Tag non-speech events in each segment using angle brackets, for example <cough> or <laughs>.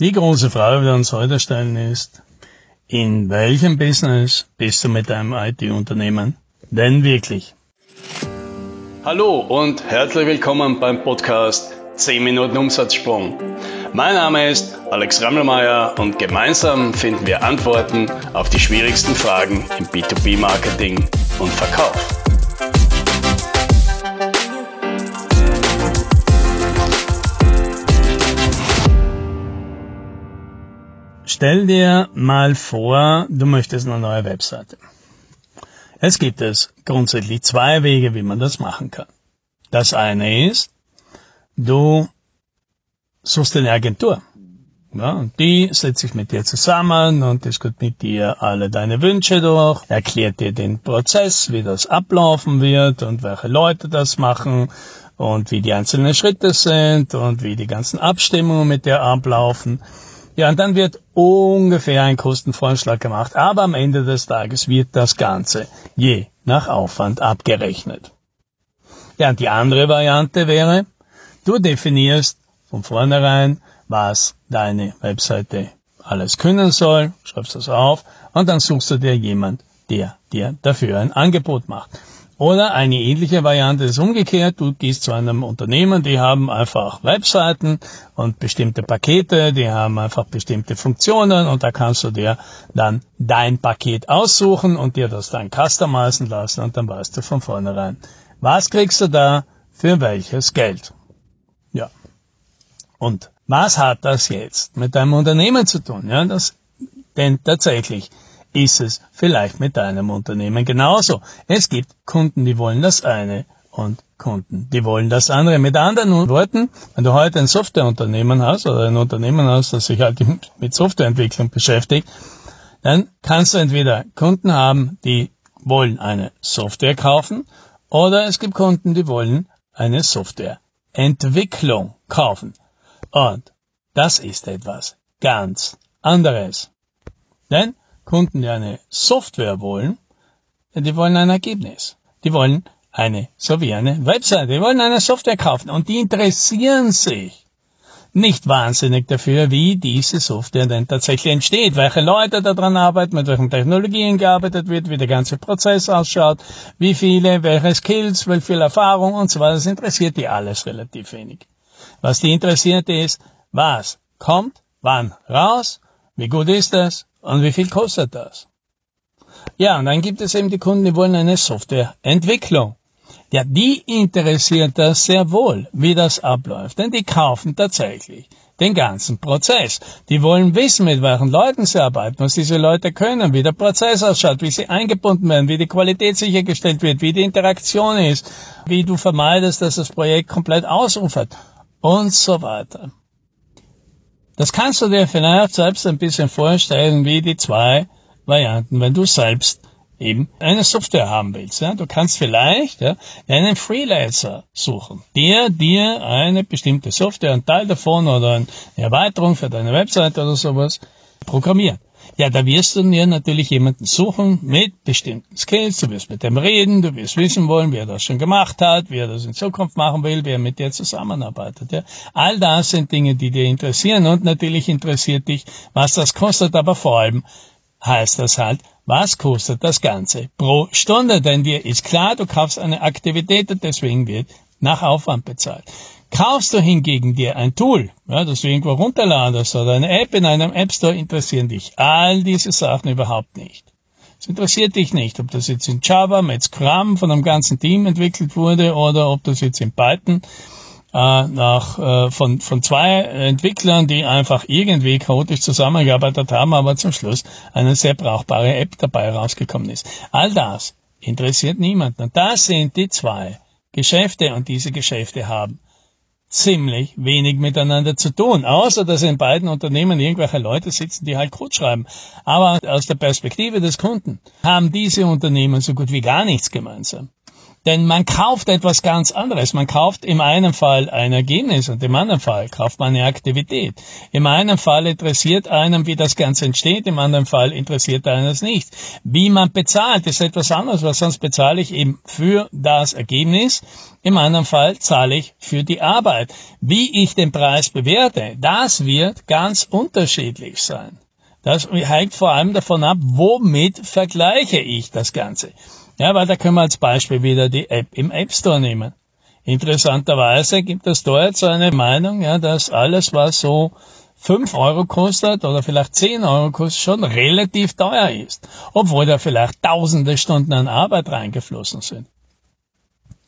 Die große Frage, die wir uns heute stellen, ist, in welchem Business bist du mit deinem IT-Unternehmen denn wirklich? Hallo und herzlich willkommen beim Podcast 10 Minuten Umsatzsprung. Mein Name ist Alex Rammelmeier und gemeinsam finden wir Antworten auf die schwierigsten Fragen im B2B-Marketing und Verkauf. Stell dir mal vor, du möchtest eine neue Webseite. Es gibt es grundsätzlich zwei Wege, wie man das machen kann. Das eine ist, du suchst eine Agentur. Ja, und die setzt sich mit dir zusammen und diskutiert mit dir alle deine Wünsche durch, erklärt dir den Prozess, wie das ablaufen wird und welche Leute das machen und wie die einzelnen Schritte sind und wie die ganzen Abstimmungen mit dir ablaufen. Ja, und dann wird ungefähr ein Kostenvorschlag gemacht, aber am Ende des Tages wird das Ganze je nach Aufwand abgerechnet. Ja, und die andere Variante wäre, du definierst von vornherein, was deine Webseite alles können soll, schreibst das auf und dann suchst du dir jemand, der dir dafür ein Angebot macht. Oder eine ähnliche Variante ist umgekehrt. Du gehst zu einem Unternehmen, die haben einfach Webseiten und bestimmte Pakete, die haben einfach bestimmte Funktionen und da kannst du dir dann dein Paket aussuchen und dir das dann customizen lassen und dann weißt du von vornherein, was kriegst du da für welches Geld. Ja. Und was hat das jetzt mit deinem Unternehmen zu tun? Ja, das, denn tatsächlich, ist es vielleicht mit deinem Unternehmen genauso. Es gibt Kunden, die wollen das eine und Kunden, die wollen das andere. Mit anderen Worten, wenn du heute ein Softwareunternehmen hast oder ein Unternehmen hast, das sich halt <laughs> mit Softwareentwicklung beschäftigt, dann kannst du entweder Kunden haben, die wollen eine Software kaufen oder es gibt Kunden, die wollen eine Softwareentwicklung kaufen. Und das ist etwas ganz anderes. Denn Kunden, die eine Software wollen, die wollen ein Ergebnis. Die wollen eine, so wie eine Website, die wollen eine Software kaufen und die interessieren sich nicht wahnsinnig dafür, wie diese Software denn tatsächlich entsteht, welche Leute daran arbeiten, mit welchen Technologien gearbeitet wird, wie der ganze Prozess ausschaut, wie viele, welche Skills, wie viel Erfahrung und so weiter. Das interessiert die alles relativ wenig. Was die interessiert ist, was kommt, wann raus, wie gut ist das, und wie viel kostet das? Ja, und dann gibt es eben die Kunden, die wollen eine Softwareentwicklung. Ja, die interessiert das sehr wohl, wie das abläuft, denn die kaufen tatsächlich den ganzen Prozess. Die wollen wissen, mit welchen Leuten sie arbeiten, was diese Leute können, wie der Prozess ausschaut, wie sie eingebunden werden, wie die Qualität sichergestellt wird, wie die Interaktion ist, wie du vermeidest, dass das Projekt komplett ausufert und so weiter. Das kannst du dir vielleicht selbst ein bisschen vorstellen, wie die zwei Varianten, wenn du selbst eben eine Software haben willst. Ja? Du kannst vielleicht ja, einen Freelancer suchen, der dir eine bestimmte Software, einen Teil davon oder eine Erweiterung für deine Website oder sowas programmiert. Ja, da wirst du dir natürlich jemanden suchen mit bestimmten Skills. Du wirst mit dem reden, du wirst wissen wollen, wie er das schon gemacht hat, wie er das in Zukunft machen will, wie er mit dir zusammenarbeitet. Ja. All das sind Dinge, die dir interessieren und natürlich interessiert dich, was das kostet, aber vor allem heißt das halt, was kostet das Ganze pro Stunde? Denn dir ist klar, du kaufst eine Aktivität und deswegen wird nach Aufwand bezahlt. Kaufst du hingegen dir ein Tool, ja, das du irgendwo runterladest oder eine App in einem App Store, interessieren dich all diese Sachen überhaupt nicht. Es interessiert dich nicht, ob das jetzt in Java mit Scrum von einem ganzen Team entwickelt wurde oder ob das jetzt in Python äh, nach, äh, von, von zwei Entwicklern, die einfach irgendwie chaotisch zusammengearbeitet haben, aber zum Schluss eine sehr brauchbare App dabei rausgekommen ist. All das interessiert niemanden. Und das sind die zwei Geschäfte und diese Geschäfte haben ziemlich wenig miteinander zu tun, außer dass in beiden Unternehmen irgendwelche Leute sitzen, die halt Code schreiben. Aber aus der Perspektive des Kunden haben diese Unternehmen so gut wie gar nichts gemeinsam. Denn man kauft etwas ganz anderes. Man kauft im einen Fall ein Ergebnis und im anderen Fall kauft man eine Aktivität. Im einen Fall interessiert einem, wie das Ganze entsteht, im anderen Fall interessiert einen es nicht. Wie man bezahlt, ist etwas anderes, weil sonst bezahle ich eben für das Ergebnis. Im anderen Fall zahle ich für die Arbeit. Wie ich den Preis bewerte, das wird ganz unterschiedlich sein. Das hängt vor allem davon ab, womit vergleiche ich das Ganze. Ja, weil da können wir als Beispiel wieder die App im App Store nehmen. Interessanterweise gibt es dort so eine Meinung, ja, dass alles, was so 5 Euro kostet oder vielleicht 10 Euro kostet, schon relativ teuer ist. Obwohl da vielleicht tausende Stunden an Arbeit reingeflossen sind.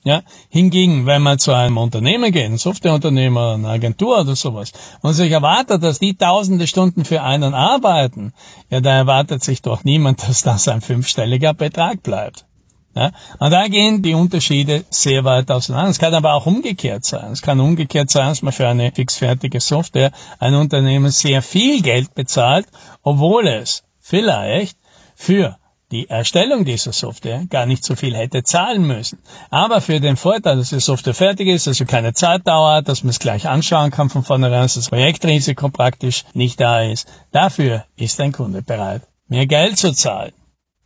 Ja, hingegen, wenn man zu einem Unternehmen geht, ein Softwareunternehmer, eine Agentur oder sowas, und sich erwartet, dass die tausende Stunden für einen arbeiten, ja, da erwartet sich doch niemand, <laughs> dass das ein fünfstelliger Betrag bleibt. Ja? Und da gehen die Unterschiede sehr weit auseinander. Es kann aber auch umgekehrt sein. Es kann umgekehrt sein, dass man für eine fixfertige Software ein Unternehmen sehr viel Geld bezahlt, obwohl es vielleicht für die Erstellung dieser Software gar nicht so viel hätte zahlen müssen. Aber für den Vorteil, dass die Software fertig ist, dass sie keine Zeit dauert, dass man es gleich anschauen kann von vornherein, dass das Projektrisiko praktisch nicht da ist, dafür ist ein Kunde bereit, mehr Geld zu zahlen.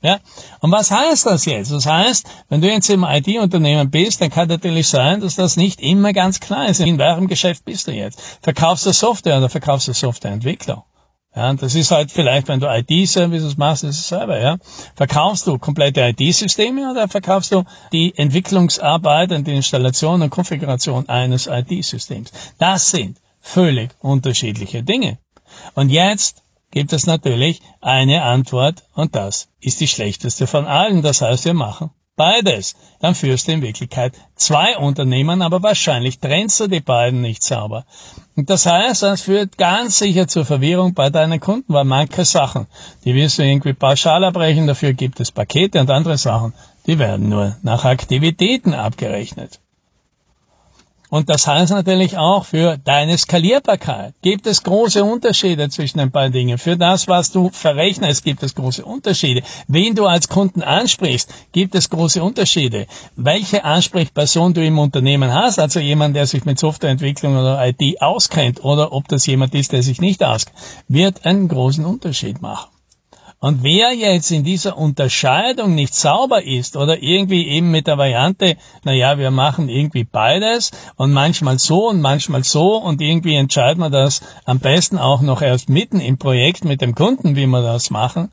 Ja? Und was heißt das jetzt? Das heißt, wenn du jetzt im IT-Unternehmen bist, dann kann natürlich sein, dass das nicht immer ganz klar ist. In welchem Geschäft bist du jetzt? Verkaufst du Software oder verkaufst du Softwareentwickler? Ja, das ist halt vielleicht, wenn du IT-Services machst, ist es selber, ja. Verkaufst du komplette IT-Systeme oder verkaufst du die Entwicklungsarbeit und die Installation und Konfiguration eines IT-Systems? Das sind völlig unterschiedliche Dinge. Und jetzt gibt es natürlich eine Antwort und das ist die schlechteste von allen. Das heißt, wir machen beides. Dann führst du in Wirklichkeit zwei Unternehmen, aber wahrscheinlich trennst du die beiden nicht sauber. Und das heißt, das führt ganz sicher zur Verwirrung bei deinen Kunden, weil manche Sachen, die wirst du irgendwie pauschal abbrechen, dafür gibt es Pakete und andere Sachen, die werden nur nach Aktivitäten abgerechnet. Und das heißt natürlich auch für deine Skalierbarkeit. Gibt es große Unterschiede zwischen ein paar Dingen. Für das, was du verrechnest, gibt es große Unterschiede. Wen du als Kunden ansprichst, gibt es große Unterschiede. Welche Ansprechperson du im Unternehmen hast, also jemand, der sich mit Softwareentwicklung oder IT auskennt, oder ob das jemand ist, der sich nicht auskennt, wird einen großen Unterschied machen. Und wer jetzt in dieser Unterscheidung nicht sauber ist oder irgendwie eben mit der Variante, naja, wir machen irgendwie beides und manchmal so und manchmal so und irgendwie entscheiden wir das am besten auch noch erst mitten im Projekt mit dem Kunden, wie wir das machen,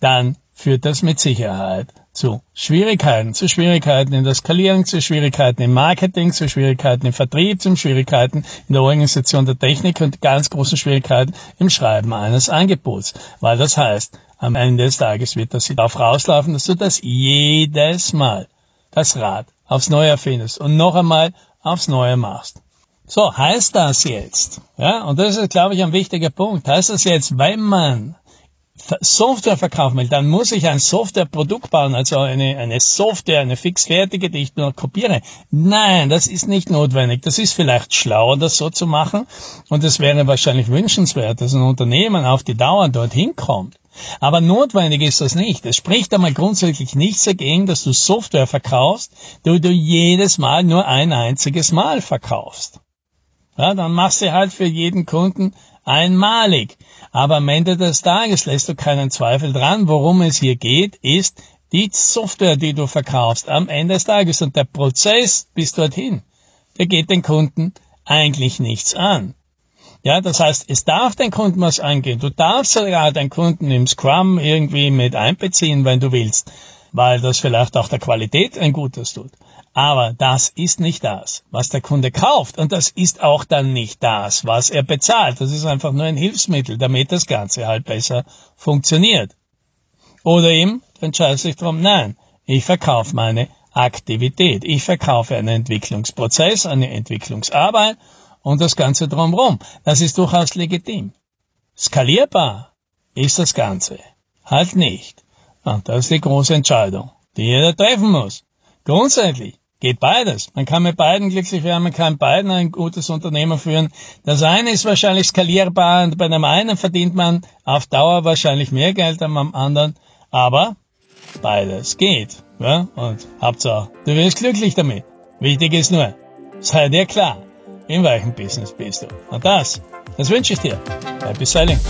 dann führt das mit Sicherheit zu Schwierigkeiten, zu Schwierigkeiten in der Skalierung, zu Schwierigkeiten im Marketing, zu Schwierigkeiten im Vertrieb, zu Schwierigkeiten in der Organisation der Technik und ganz großen Schwierigkeiten im Schreiben eines Angebots. Weil das heißt, am Ende des Tages wird das darauf rauslaufen, dass du das jedes Mal, das Rad, aufs Neue erfindest und noch einmal aufs Neue machst. So, heißt das jetzt, ja, und das ist, glaube ich, ein wichtiger Punkt, heißt das jetzt, wenn man Software verkaufen will, dann muss ich ein Softwareprodukt bauen, also eine, eine Software, eine fixfertige, die ich nur kopiere. Nein, das ist nicht notwendig. Das ist vielleicht schlauer, das so zu machen. Und es wäre wahrscheinlich wünschenswert, dass ein Unternehmen auf die Dauer dorthin kommt. Aber notwendig ist das nicht. Es spricht einmal grundsätzlich nichts dagegen, dass du Software verkaufst, die du jedes Mal nur ein einziges Mal verkaufst. Ja, dann machst du halt für jeden Kunden einmalig. Aber am Ende des Tages lässt du keinen Zweifel dran, worum es hier geht, ist die Software, die du verkaufst am Ende des Tages. Und der Prozess bis dorthin, der geht den Kunden eigentlich nichts an. Ja, das heißt, es darf den Kunden was angehen. Du darfst sogar den Kunden im Scrum irgendwie mit einbeziehen, wenn du willst, weil das vielleicht auch der Qualität ein Gutes tut. Aber das ist nicht das, was der Kunde kauft. Und das ist auch dann nicht das, was er bezahlt. Das ist einfach nur ein Hilfsmittel, damit das Ganze halt besser funktioniert. Oder eben, du entscheidest dich darum, nein, ich verkaufe meine Aktivität. Ich verkaufe einen Entwicklungsprozess, eine Entwicklungsarbeit und das Ganze drumherum. Das ist durchaus legitim. Skalierbar ist das Ganze. Halt nicht. Und das ist die große Entscheidung, die jeder treffen muss. Grundsätzlich Geht beides. Man kann mit beiden glücklich werden, man kann beiden ein gutes Unternehmen führen. Das eine ist wahrscheinlich skalierbar und bei dem einen verdient man auf Dauer wahrscheinlich mehr Geld als am anderen. Aber beides geht. Ja? Und Hauptsache, du wirst glücklich damit. Wichtig ist nur, sei dir klar, in welchem Business bist du. Und das, das wünsche ich dir. Happy Selling.